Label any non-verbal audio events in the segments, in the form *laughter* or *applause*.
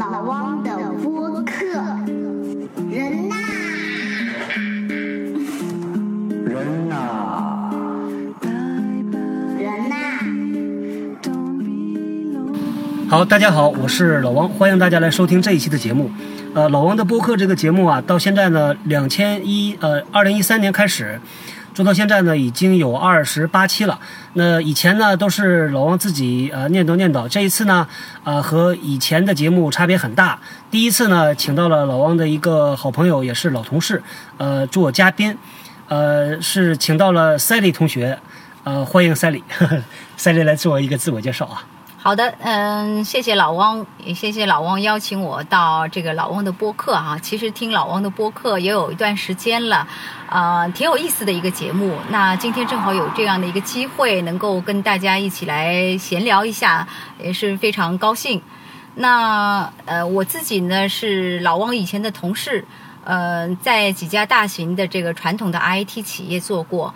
老汪的播客，人呐，人呐，人呐。好，大家好，我是老汪，欢迎大家来收听这一期的节目。呃，老王的播客这个节目啊，到现在呢，两千一呃，二零一三年开始做到现在呢，已经有二十八期了。那以前呢，都是老王自己呃念叨念叨，这一次呢，呃，和以前的节目差别很大。第一次呢，请到了老王的一个好朋友，也是老同事，呃，做嘉宾，呃，是请到了 Sally 同学，呃，欢迎 Sally，Sally *laughs* 来做一个自我介绍啊。好的，嗯，谢谢老汪，也谢谢老汪邀请我到这个老汪的播客哈、其实听老汪的播客也有一段时间了，啊、挺有意思的一个节目。那今天正好有这样的一个机会，能够跟大家一起来闲聊一下，也是非常高兴。那呃，我自己呢是老汪以前的同事，呃，在几家大型的这个传统的 IT 企业做过。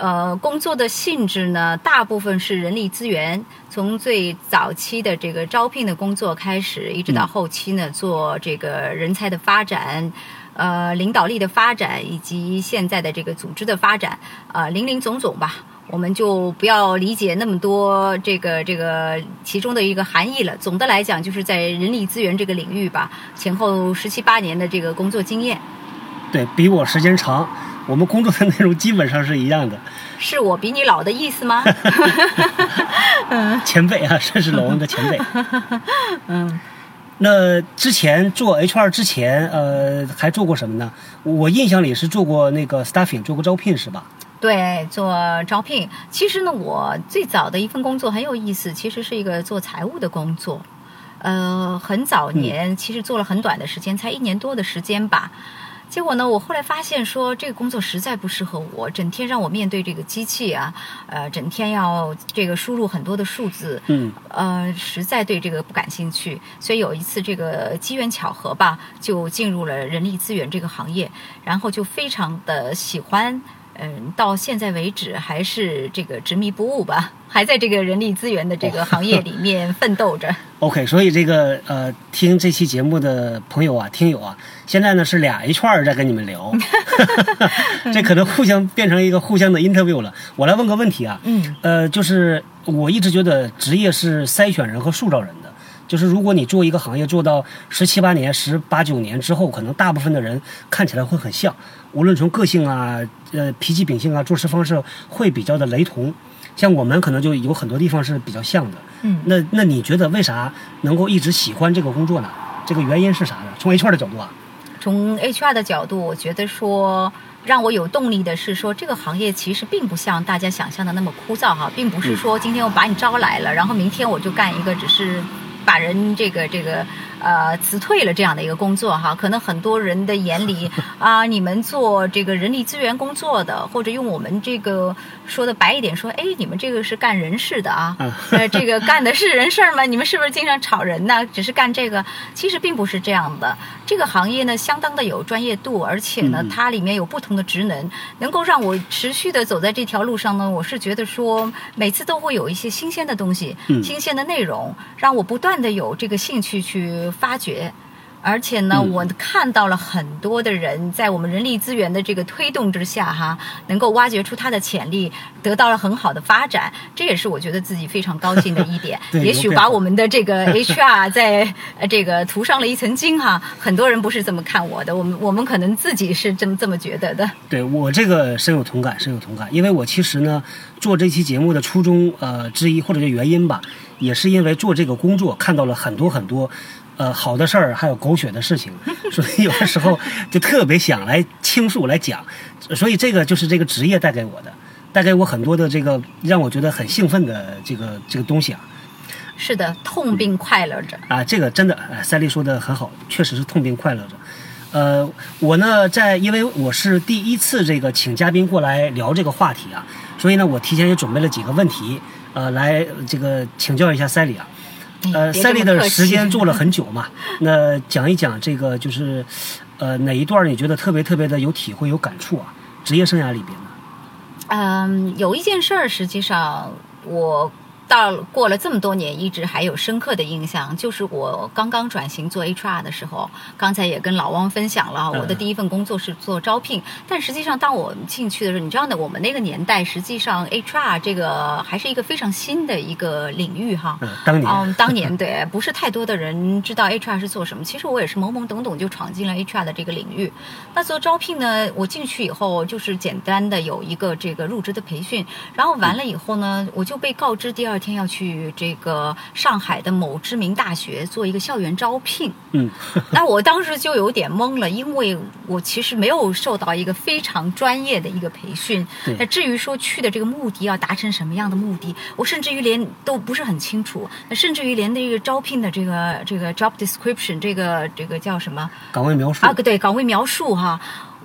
呃，工作的性质呢，大部分是人力资源，从最早期的这个招聘的工作开始，一直到后期呢，做这个人才的发展，呃，领导力的发展，以及现在的这个组织的发展，呃，林林总总吧。我们就不要理解那么多这个这个其中的一个含义了。总的来讲，就是在人力资源这个领域吧，前后十七八年的这个工作经验，对比我时间长，我们工作的内容基本上是一样的。是我比你老的意思吗？*laughs* 前辈啊，这是老王的前辈。*laughs* 嗯。那之前做 HR 之前，呃，还做过什么呢？我印象里是做过那个 staffing，做过招聘是吧？对，做招聘。其实呢，我最早的一份工作很有意思，其实是一个做财务的工作。呃，很早年，其实做了很短的时间，才一年多的时间吧。结果呢，我后来发现说这个工作实在不适合我，整天让我面对这个机器啊，呃，整天要这个输入很多的数字，嗯，呃，实在对这个不感兴趣。所以有一次这个机缘巧合吧，就进入了人力资源这个行业，然后就非常的喜欢。嗯，到现在为止还是这个执迷不悟吧，还在这个人力资源的这个行业里面奋斗着。OK，所以这个呃，听这期节目的朋友啊、听友啊，现在呢是俩 HR 在跟你们聊，*laughs* 这可能互相变成一个互相的 interview 了。我来问个问题啊，嗯，呃，就是我一直觉得职业是筛选人和塑造人的。就是如果你做一个行业做到十七八年、十八九年之后，可能大部分的人看起来会很像，无论从个性啊、呃脾气秉性啊、做事方式会比较的雷同。像我们可能就有很多地方是比较像的。嗯那那你觉得为啥能够一直喜欢这个工作呢？这个原因是啥呢？从 HR 的角度啊，从 HR 的角度，我觉得说让我有动力的是说，这个行业其实并不像大家想象的那么枯燥哈，并不是说今天我把你招来了，然后明天我就干一个只是把人这个这个呃辞退了这样的一个工作哈。可能很多人的眼里 *laughs* 啊，你们做这个人力资源工作的，或者用我们这个说的白一点说，哎，你们这个是干人事的啊，嗯呃，这个干的是人事儿吗？你们是不是经常炒人呢？只是干这个，其实并不是这样的。这个行业呢，相当的有专业度，而且呢嗯，它里面有不同的职能，能够让我持续的走在这条路上呢。我是觉得说，每次都会有一些新鲜的东西、嗯新鲜的内容，让我不断的有这个兴趣去发掘。而且呢，嗯我看到了很多的人在我们人力资源的这个推动之下，哈，能够挖掘出他的潜力，得到了很好的发展，这也是我觉得自己非常高兴的一点 *laughs* 对。也许把我们的这个 *laughs* HR 在呃这个涂上了一层金哈，很多人不是这么看我的，我们我们可能自己是这么这么觉得的。对我这个深有同感，深有同感。因为我其实呢，做这期节目的初衷呃之一或者是原因吧，也是因为做这个工作看到了很多很多。呃，好的事儿，还有狗血的事情，*laughs* 所以有的时候就特别想来倾诉来讲，所以这个就是这个职业带给我的，带给我很多的这个让我觉得很兴奋的这个这个东西啊。是的，痛并快乐着。啊，这个真的，哎，赛丽说的很好，确实是痛并快乐着。呃，我呢，在因为我是第一次这个请嘉宾过来聊这个话题啊，所以呢，我提前也准备了几个问题，呃，来这个请教一下赛丽啊。呃，赛丽的时间做了很久嘛，*laughs* 那讲一讲这个就是，呃，哪一段你觉得特别特别的有体会、有感触啊？职业生涯里边呢？嗯，有一件事儿，实际上我到过了这么多年，一直还有深刻的印象，就是我刚刚转型做 HR 的时候，刚才也跟老汪分享了，我的第一份工作是做招聘，但实际上当我进去的时候，你知道的，我们那个年代，实际上 HR 这个还是一个非常新的一个领域哈。嗯，当年，嗯，当年 *laughs* 对，不是太多的人知道 HR 是做什么。其实我也是懵懵懂懂就闯进了 HR 的这个领域。那做招聘呢，我进去以后就是简单的有一个这个入职的培训，然后完了以后呢，我就被告知第二天要去这个上海的某知名大学做一个校园招聘。嗯，*laughs* 那我当时就有点懵了，因为我其实没有受到一个非常专业的一个培训。对那至于说去的这个目的要达成什么样的目的，我甚至于连都不是很清楚。那甚至于连这个招聘的这个这个 job description 这个这个叫什么岗位描述啊？对，岗位描述哈。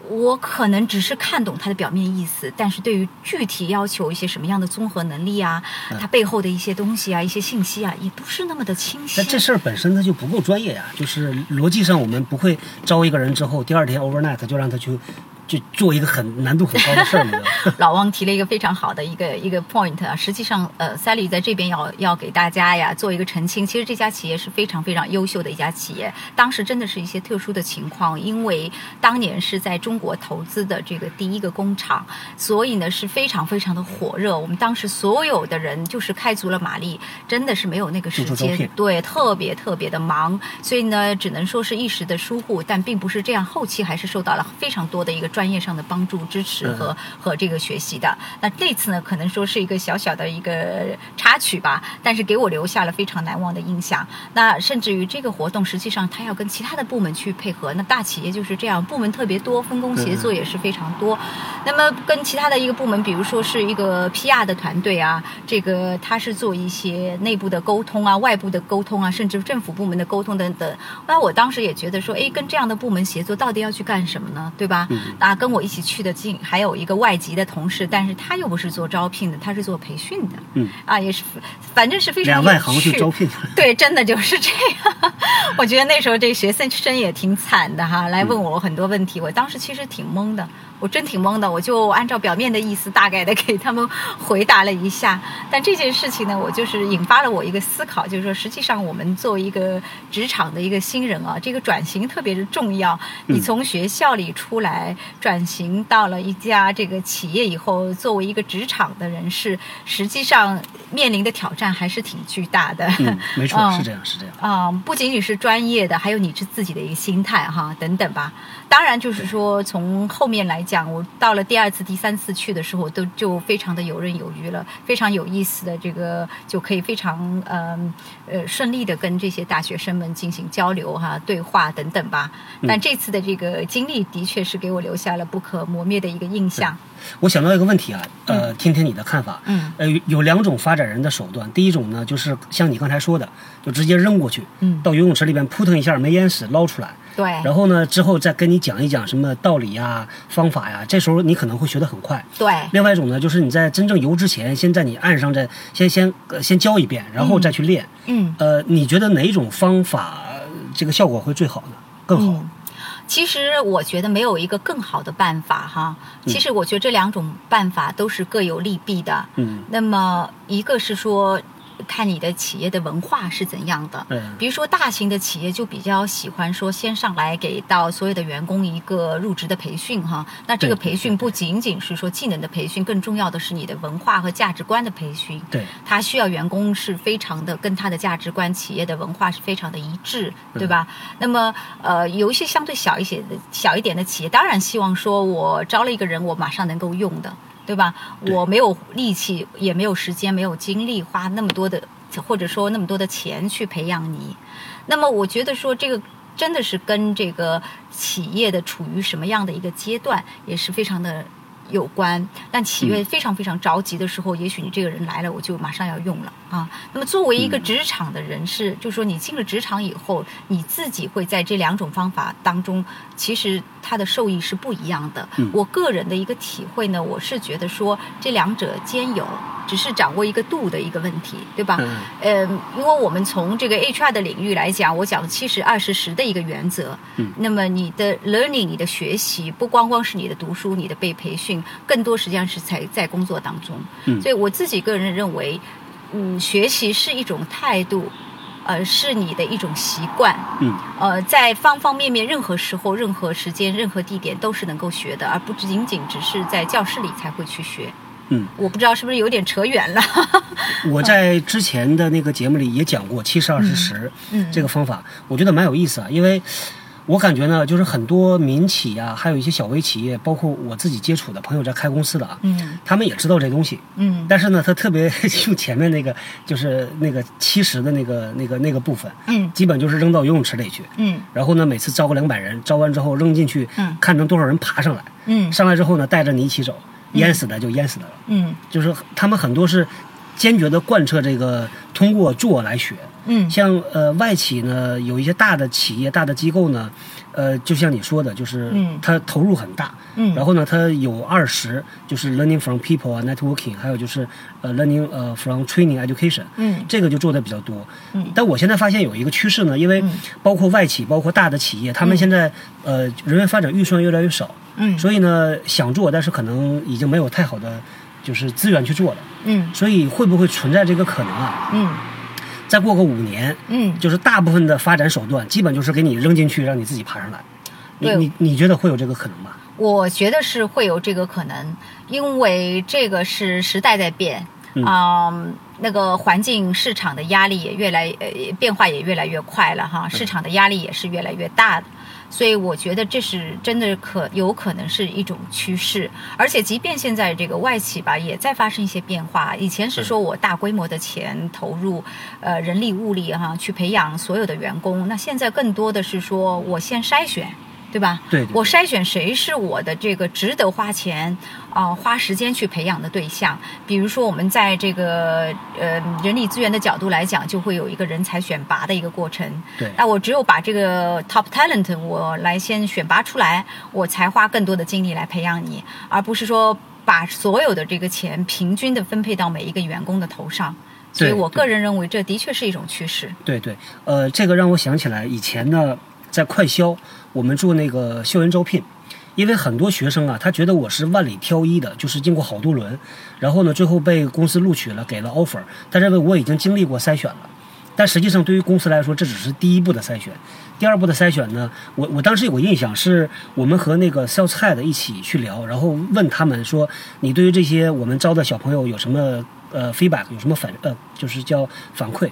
我可能只是看懂它的表面意思，但是对于具体要求一些什么样的综合能力啊，它背后的一些东西啊、一些信息啊，也不是那么的清晰。那这事儿本身它就不够专业呀，就是逻辑上我们不会招一个人之后，第二天 overnight 就让他去就做一个很难度很高的事儿，你知道吗？*laughs* 老汪提了一个非常好的一个一个 point 啊，实际上呃，Sally 在这边要要给大家呀做一个澄清，其实这家企业是非常非常优秀的一家企业，当时真的是一些特殊的情况，因为当年是在中国投资的这个第一个工厂，所以呢是非常非常的火热，我们当时所有的人就是开足了马力，真的是没有那个时间对，特别特别的忙，所以呢只能说是一时的疏忽，但并不是这样，后期还是受到了非常多的一个专业上的帮助、支持和、嗯和这个学习的。那这次呢，可能说是一个小小的一个插曲吧，但是给我留下了非常难忘的印象。那甚至于这个活动，实际上它要跟其他的部门去配合。那大企业就是这样，部门特别多，分工协作也是非常多。那么跟其他的一个部门，比如说是一个 PR 的团队啊，这个他是做一些内部的沟通啊、外部的沟通啊，甚至政府部门的沟通等等。那我当时也觉得说，哎，跟这样的部门协作，到底要去干什么呢？对吧？嗯啊，跟我一起去的近还有一个外籍的同事，但是他又不是做招聘的，他是做培训的。嗯，啊，也是，反正是非常两外行去招聘，对，真的就是这样。*laughs* 我觉得那时候这学生生也挺惨的哈，来问我很多问题，我当时其实挺懵的，我真挺懵的，我就按照表面的意思大概的给他们回答了一下。但这件事情呢，我就是引发了我一个思考，就是说，实际上我们作为一个职场的一个新人啊，这个转型特别的重要。你从学校里出来，转型到了一家这个企业以后，作为一个职场的人士，实际上面临的挑战还是挺巨大的。嗯，*laughs* 没错，嗯是这样，是这样。啊、不仅仅是专业的，还有你是自己的一个心态哈，等等吧。当然，就是说从后面来讲，我到了第二次、第三次去的时候，都就非常的游刃有余了，非常有意思的这个就可以非常嗯呃顺利的跟这些大学生们进行交流哈、对话等等吧。但这次的这个经历的确是给我留下了不可磨灭的一个印象。我想到一个问题啊，呃，听听你的看法。嗯呃，有两种发展人的手段，第一种呢，就是像你刚才说的，就直接扔过去，嗯到游泳池里边扑腾一下没淹死捞出来，对，然后呢，之后再跟你讲一讲什么道理呀、方法呀，这时候你可能会学得很快。对，另外一种呢，就是你在真正游之前，先在你岸上再先先呃先教一遍，然后再去练。嗯。呃，你觉得哪一种方法呃这个效果会最好呢？更好？嗯其实我觉得没有一个更好的办法哈。其实我觉得这两种办法都是各有利弊的。嗯那么一个是说。看你的企业的文化是怎样的，嗯比如说大型的企业就比较喜欢说先上来给到所有的员工一个入职的培训哈，那这个培训不仅仅是说技能的培训，更重要的是你的文化和价值观的培训。对，他需要员工是非常的跟他的价值观、企业的文化是非常的一致，对吧？那么呃，有一些相对小一些的小一点的企业，当然希望说我招了一个人，我马上能够用的，对吧？我没有力气，也没有时间，没有精力花那么多的，或者说那么多的钱去培养你。那么我觉得说这个。真的是跟这个企业的处于什么样的一个阶段，也是非常的有关。但企业非常非常着急的时候，也许你这个人来了，我就马上要用了啊。那么作为一个职场的人士，就是说你进了职场以后，你自己会在这两种方法当中，其实它的受益是不一样的。嗯我个人的一个体会呢，我是觉得说这两者兼有，只是掌握一个度的一个问题，对吧？嗯呃，因为我们从这个 HR 的领域来讲，我讲七十二十十的一个原则。嗯那么你的 learning，你的学习不光光是你的读书、你的被培训，更多实际上是在在工作当中。嗯所以我自己个人认为。嗯，学习是一种态度，呃，是你的一种习惯。嗯，呃，在方方面面、任何时候、任何时间、任何地点都是能够学的，而不仅仅只是在教室里才会去学。嗯，我不知道是不是有点扯远了。*laughs* 我在之前的那个节目里也讲过七十二十十嗯这个方法，我觉得蛮有意思啊，因为我感觉呢，就是很多民企啊，还有一些小微企业，包括我自己接触的朋友在开公司的啊，嗯。他们也知道这东西，嗯。但是呢，他特别用前面那个就是那个七十的那个那个那个部分，嗯。基本就是扔到游泳池里去，嗯。然后呢，每次招个两百人，招完之后扔进去，嗯。看能多少人爬上来，嗯。上来之后呢，带着你一起走，淹死的就淹死的了。嗯。就是他们很多是坚决的贯彻这个通过做来学。嗯。像呃外企呢，有一些大的企业、大的机构呢，呃，就像你说的，就是嗯。它投入很大，嗯。然后呢，它有二十，就是 learning from people 啊，networking，还有就是呃 learning 呃 from training education，嗯。这个就做的比较多。嗯。但我现在发现有一个趋势呢，因为嗯。包括外企，包括大的企业，他们现在呃人员发展预算越来越少，嗯。所以呢想做，但是可能已经没有太好的就是资源去做了。嗯。所以会不会存在这个可能啊？嗯再过个五年，嗯，就是大部分的发展手段基本就是给你扔进去，让你自己爬上来。你你你觉得会有这个可能吗？我觉得是会有这个可能，因为这个是时代在变，嗯啊、那个环境市场的压力也越来呃变化也越来越快了哈，市场的压力也是越来越大的。所以我觉得这是真的可有可能是一种趋势，而且即便现在这个外企吧也在发生一些变化。以前是说我大规模的钱投入，呃人力物力哈去培养所有的员工，那现在更多的是说我先筛选。对吧？对对我筛选谁是我的这个值得花钱啊、花时间去培养的对象。比如说，我们在这个呃人力资源的角度来讲，就会有一个人才选拔的一个过程。对那我只有把这个 top talent 我来先选拔出来，我才花更多的精力来培养你，而不是说把所有的这个钱平均的分配到每一个员工的头上。所以我个人认为，这的确是一种趋势。对对，呃，这个让我想起来以前呢，在快销我们做那个校园招聘，因为很多学生啊，他觉得我是万里挑一的，就是经过好多轮，然后呢，最后被公司录取了，给了 offer，他认为我已经经历过筛选了。但实际上，对于公司来说，这只是第一步的筛选。第二步的筛选呢，我我当时有个印象，是我们和那个 sales head 一起去聊，然后问他们说，你对于这些我们招的小朋友有什么呃 feedback，有什么反呃就是叫反馈？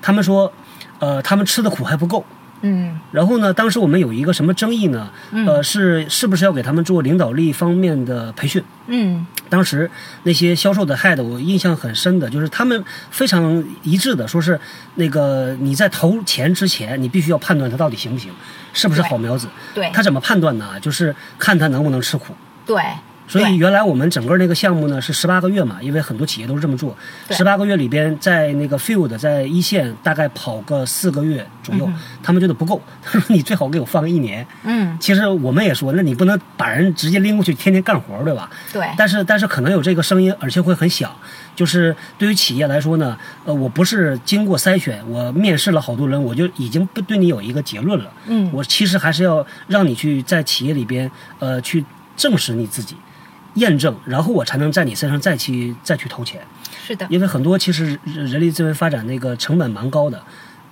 他们说，呃，他们吃的苦还不够。嗯然后呢，当时我们有一个什么争议呢？呃，是是不是要给他们做领导力方面的培训？嗯当时那些销售的 head，我印象很深的，就是他们非常一致的说是，那个你在投钱之前，你必须要判断他到底行不行，是不是好苗子。对他怎么判断呢？就是看他能不能吃苦。对。所以原来我们整个那个项目呢是十八个月嘛，因为很多企业都是这么做。对十八个月里边，在那个 field 在一线大概跑个四个月左右，他们觉得不够，他说你最好给我放一年。嗯，其实我们也说，那你不能把人直接拎过去天天干活，对吧？对。但是但是可能有这个声音，而且会很响。就是对于企业来说呢，呃，我不是经过筛选，我面试了好多人，我就已经不对你有一个结论了。嗯我其实还是要让你去在企业里边，呃，去证实你自己，验证，然后我才能在你身上再去再去投钱。是的。因为很多其实人人力资源发展那个成本蛮高的，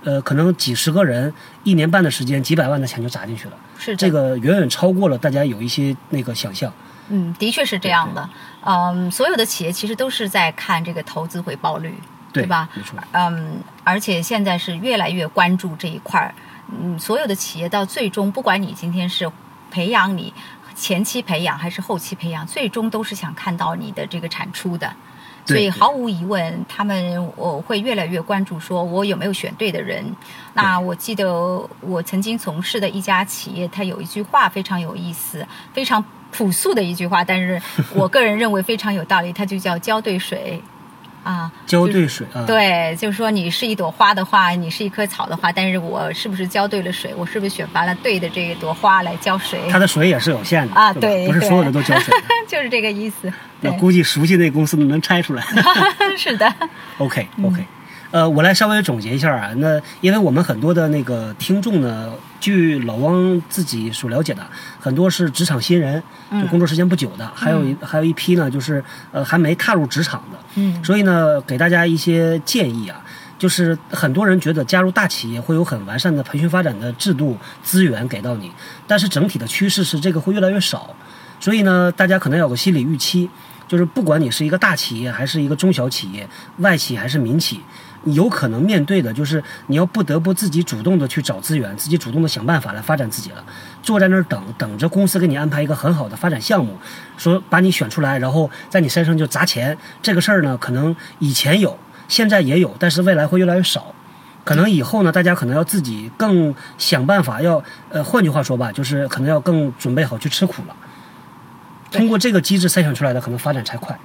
呃，可能几十个人一年半的时间，几百万的钱就砸进去了。是的这个远远超过了大家有一些那个想象。嗯，的确是这样的。嗯，所有的企业其实都是在看这个投资回报率，对吧？没错嗯，而且现在是越来越关注这一块儿。嗯，所有的企业到最终，不管你今天是培养你前期培养还是后期培养，最终都是想看到你的这个产出的。所以毫无疑问，他们我会越来越关注，说我有没有选对的人。那我记得我曾经从事的一家企业，它有一句话非常有意思，非常朴素的一句话，但是我个人认为非常有道理，它就叫浇对水。啊，浇对水啊，对，就是说你是一朵花的话，你是一棵草的话，但是我是不是浇对了水？我是不是选拔了对的这一朵花来浇水？它的水也是有限的啊，对不是所有的都浇水。*laughs* 就是这个意思。那，估计熟悉那公司的能猜出来。*laughs* 是的，OK OK，呃，我来稍微总结一下啊。那因为我们很多的那个听众呢，据老汪自己所了解的，很多是职场新人，就工作时间不久的，还有一还有一批呢，就是呃还没踏入职场的。嗯所以呢，给大家一些建议啊，就是很多人觉得加入大企业会有很完善的培训发展的制度资源给到你，但是整体的趋势是这个会越来越少。所以呢，大家可能要有个心理预期，就是不管你是一个大企业还是一个中小企业、外企还是民企，你有可能面对的就是你要不得不自己主动的去找资源，自己主动的想办法来发展自己了。坐在那儿等等着公司给你安排一个很好的发展项目，说把你选出来，然后在你身上就砸钱，这个事儿呢，可能以前有，现在也有，但是未来会越来越少。可能以后呢，大家可能要自己更想办法，要呃，换句话说吧，就是可能要更准备好去吃苦了。通过这个机制筛选出来的，可能发展才快。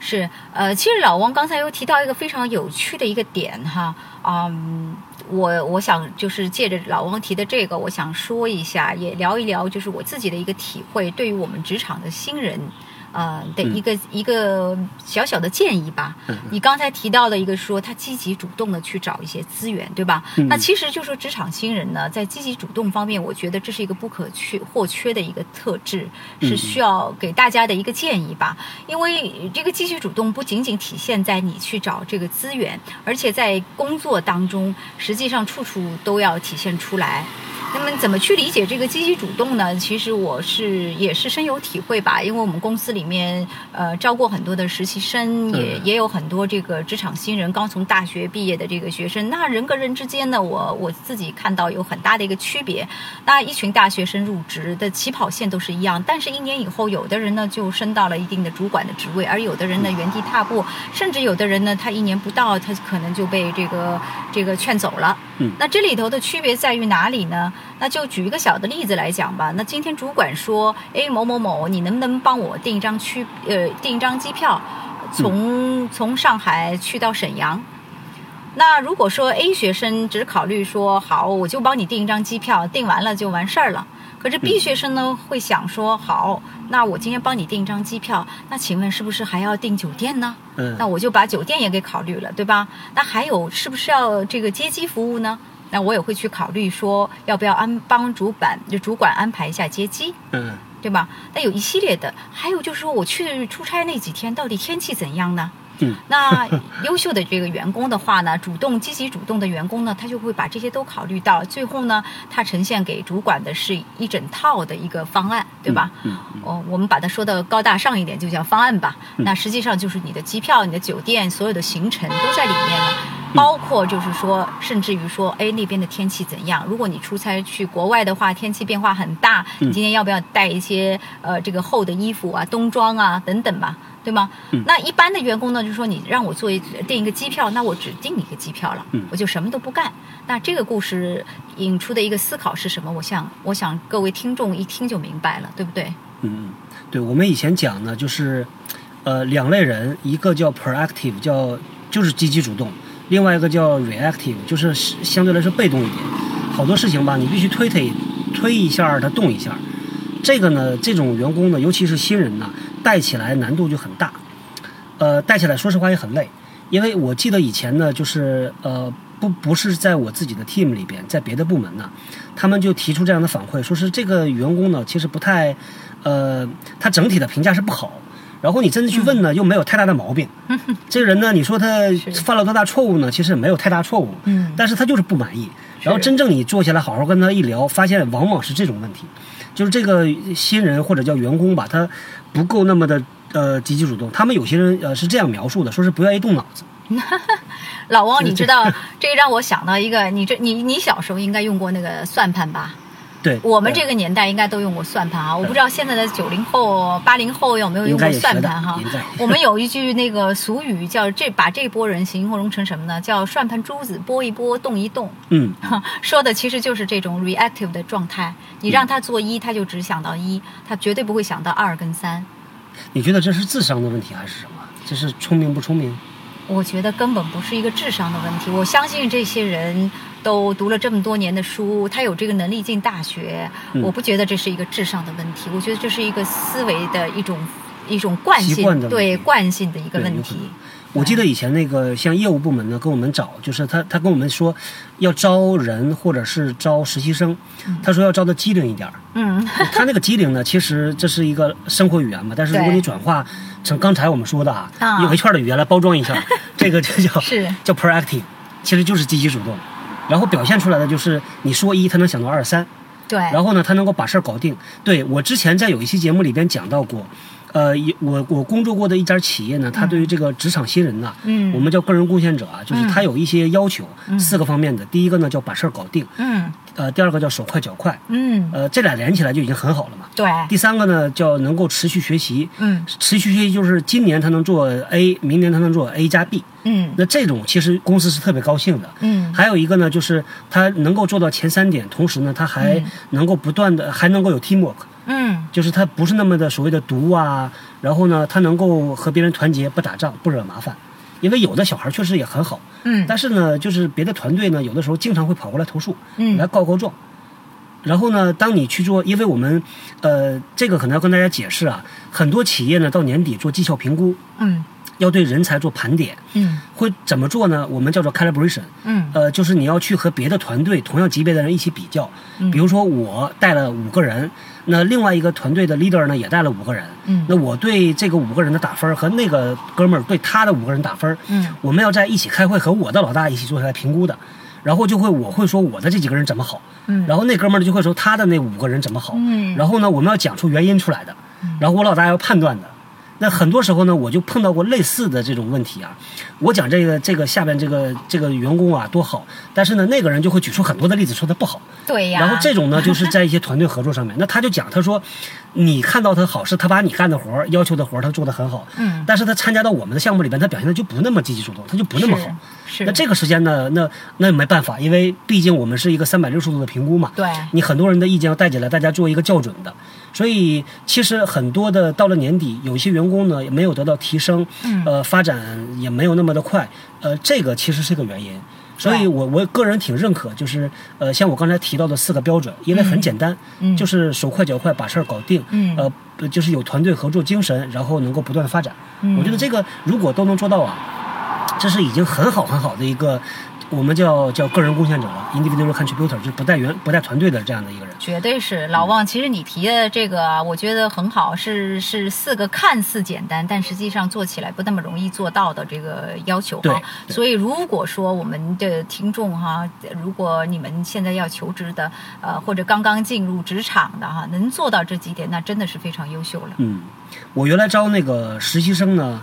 是，呃，其实老汪刚才又提到一个非常有趣的一个点哈，嗯，我我想就是借着老汪提的这个，我想说一下，也聊一聊，就是我自己的一个体会，对于我们职场的新人。呃的一个、一个小小的建议吧。你刚才提到的一个说，他积极主动的去找一些资源，对吧？那其实就说职场新人呢，在积极主动方面，我觉得这是一个不可缺或缺的一个特质，是需要给大家的一个建议吧。因为这个积极主动不仅仅体现在你去找这个资源，而且在工作当中，实际上处处都要体现出来。那么怎么去理解这个积极主动呢？其实我是也是深有体会吧，因为我们公司里面呃招过很多的实习生，也、嗯也有很多这个职场新人刚从大学毕业的这个学生。那人跟人之间呢，我我自己看到有很大的一个区别。那一群大学生入职的起跑线都是一样，但是一年以后，有的人呢就升到了一定的主管的职位，而有的人呢原地踏步，甚至有的人呢他一年不到，他可能就被这个这个劝走了。嗯那这里头的区别在于哪里呢？那就举一个小的例子来讲吧。那今天主管说，哎，某某某，你能不能帮我订一张区呃订一张机票，从、从上海去到沈阳？那如果说 A 学生只考虑说好，我就帮你订一张机票，订完了就完事儿了。可是 B 学生呢会想说，好，那我今天帮你订一张机票，那请问是不是还要订酒店呢？嗯那我就把酒店也给考虑了，对吧？那还有是不是要这个接机服务呢？那我也会去考虑说，要不要安帮主管就主管安排一下接机，嗯对吧？那有一系列的，还有就是说我去出差那几天到底天气怎样呢？嗯那优秀的这个员工的话呢，主动积极主动的员工呢，他就会把这些都考虑到，最后呢，他呈现给主管的是一整套的一个方案，对吧？嗯嗯哦，我们把它说的高大上一点，就叫方案吧。那实际上就是你的机票、你的酒店、所有的行程都在里面了，包括就是说，甚至于说，哎，那边的天气怎样？如果你出差去国外的话，天气变化很大，你今天要不要带一些呃这个厚的衣服啊、冬装啊等等吧？对吗？那一般的员工呢，就说你让我做一订一个机票，那我只订一个机票了，嗯我就什么都不干。那这个故事引出的一个思考是什么？我想，我想各位听众一听就明白了，对不对？嗯，对，我们以前讲呢，就是呃两类人，一个叫 proactive，叫就是积极主动；另外一个叫 reactive，就是相对来说被动一点。好多事情吧，你必须推推推一下，他动一下。这个呢，这种员工呢，尤其是新人呢，带起来难度就很大。呃，带起来说实话也很累，因为我记得以前呢，就是呃，不不是在我自己的 team 里边，在别的部门呢，他们就提出这样的反馈，说是这个员工呢，其实不太，呃，他整体的评价是不好。然后你真的去问呢，又没有太大的毛病。*laughs* 这个人呢，你说他犯了多大错误呢？其实没有太大错误，嗯但是他就是不满意。然后真正你坐下来好好跟他一聊，发现往往是这种问题，就是这个新人或者叫员工吧，他不够那么的呃积极主动。他们有些人呃是这样描述的，说是不愿意动脑子。*laughs* 老汪，你知道 *laughs* 这个让我想到一个，你这你你小时候应该用过那个算盘吧？对，我们这个年代应该都用过算盘啊，我不知道现在的九零后、八零后有没有用过算盘哈 *laughs* 我们有一句那个俗语叫这把这波人形容成什么呢？叫算盘珠子拨一拨动一动，嗯，*laughs* 说的其实就是这种 reactive 的状态。你让他做一，他就只想到一，他绝对不会想到二跟三。你觉得这是智商的问题还是什么？这是聪明不聪明？我觉得根本不是一个智商的问题。我相信这些人都读了这么多年的书，他有这个能力进大学，嗯我不觉得这是一个智商的问题。我觉得这是一个思维的一种一种惯性，对惯性的一个问题。我记得以前那个像业务部门呢，跟我们找，就是他他跟我们说要招人或者是招实习生，他说要招的机灵一点儿。嗯，*laughs* 他那个机灵呢，其实这是一个生活语言嘛，但是如果你转化成刚才我们说的啊，啊。用 HR 的语言来包装一下，*laughs* 这个就叫是。叫 proactive，其实就是积极主动，然后表现出来的就是你说一，他能想到二三，对，然后呢，他能够把事儿搞定。对我之前在有一期节目里边讲到过，呃，也我我工作过的一家企业呢，它对于这个职场新人呐，嗯。我们叫个人贡献者啊，就是他有一些要求，四个方面的。第一个呢叫把事儿搞定，嗯。呃，第二个叫手快脚快，嗯，呃，这俩连起来就已经很好了嘛。对，第三个呢叫能够持续学习，嗯。持续学习就是今年他能做 A，明年他能做 A 加 B，嗯。那这种其实公司是特别高兴的。嗯。还有一个呢，就是他能够做到前三点，同时呢，他还能够不断的，还能够有 teamwork，嗯就是他不是那么的所谓的毒啊，然后呢，他能够和别人团结，不打仗，不惹麻烦。因为有的小孩确实也很好，嗯但是呢，就是别的团队呢，有的时候经常会跑过来投诉，嗯来告告状。然后呢，当你去做，因为我们，呃，这个可能要跟大家解释啊，很多企业呢到年底做绩效评估，嗯要对人才做盘点，嗯。会怎么做呢？我们叫做 calibration，嗯。呃，就是你要去和别的团队同样级别的人一起比较。嗯。比如说我带了五个人，那另外一个团队的 leader 呢也带了五个人。嗯。那我对这个五个人的打分和那个哥们儿对他的五个人打分，嗯。我们要在一起开会，和我的老大一起坐下来评估的。然后就会我会说我的这几个人怎么好，嗯。然后那哥们儿就会说他的那五个人怎么好，嗯。然后呢我们要讲出原因出来的，然后我老大要判断的。那很多时候呢，我就碰到过类似的这种问题啊。我讲这个这个下边这个这个员工啊多好，但是呢那个人就会举出很多的例子说他不好。对呀，然后这种呢，就是在一些团队合作上面，那他就讲，他说，你看到他好，是他把你干的活儿、要求的活儿他做得很好，嗯但是他参加到我们的项目里边，他表现的就不那么积极主动，他就不那么好。是那这个时间呢，那那没办法，因为毕竟我们是一个三百六十度的评估嘛，对你很多人的意见要带进来，大家做一个校准的。所以其实很多的到了年底，有一些员工呢也没有得到提升，嗯。呃，发展也没有那么的快，呃，这个其实是个原因。所以我我个人挺认可，就是呃，像我刚才提到的四个标准，因为很简单，嗯。就是手快脚快把事儿搞定，嗯。呃，就是有团队合作精神，然后能够不断的发展。嗯。我觉得这个如果都能做到啊，这是已经很好很好的一个，我们叫叫个人贡献者了，individual contributor，就是不带员不带团队的这样的一个人。绝对是老旺，其实你提的这个，我觉得很好，是是四个看似简单，但实际上做起来不那么容易做到的这个要求哈。所以如果说我们的听众哈，如果你们现在要求职的，呃，或者刚刚进入职场的哈，能做到这几点，那真的是非常优秀了。嗯，我原来招那个实习生呢，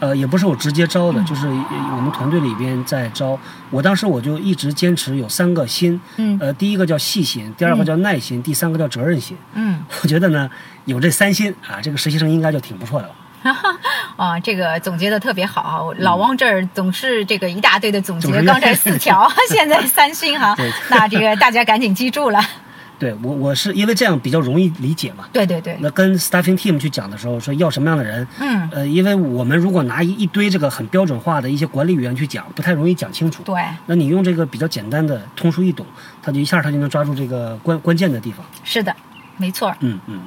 呃，也不是我直接招的，就是呃我们团队里边在招。我当时我就一直坚持有三个心，嗯呃，第一个叫细心，第二个叫耐心，第三个叫责任心。嗯，*laughs* 我觉得呢，有这三心啊，这个实习生应该就挺不错的了。*laughs* 啊，这个总结的特别好啊！老汪这儿总是这个一大堆的总结，刚才四条，*laughs* 现在三星哈对，那这个大家赶紧记住了。对我，我是因为这样比较容易理解嘛。对对对，那跟 staffing team 去讲的时候，说要什么样的人，嗯，呃，因为我们如果拿一一堆这个很标准化的一些管理语言去讲，不太容易讲清楚。对，那你用这个比较简单的、通俗易懂，他就一下他就能抓住这个关关键的地方。是的，没错。嗯嗯。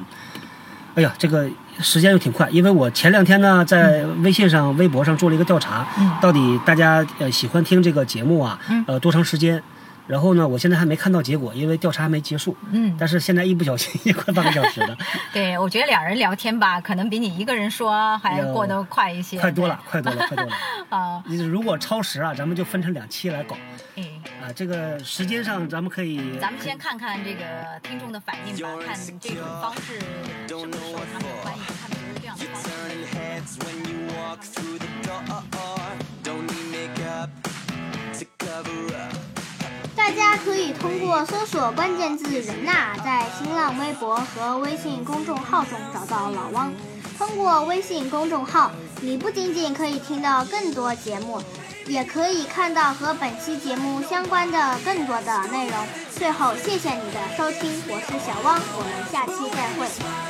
哎呀，这个时间又挺快，因为我前两天呢在微信上、微博上做了一个调查，嗯到底大家呃喜欢听这个节目啊，嗯呃多长时间？然后呢，我现在还没看到结果，因为调查还没结束。嗯，但是现在一不小心也快半个小时了，*laughs* 对，我觉得两人聊天吧，可能比你一个人说还过得快一些。快多了，快多了，快多了。啊，你如果超时啊，咱们就分成两期来搞嗯，啊。这个时间上咱们可以，咱们先看看这个听众的反应吧，看这种方式是不是受他们的欢迎，他们觉得这样的方式。大家可以通过搜索关键字“人呐”在新浪微博和微信公众号中找到老汪。通过微信公众号，你不仅仅可以听到更多节目，也可以看到和本期节目相关的更多的内容。最后，谢谢你的收听，我是小汪，我们下期再会。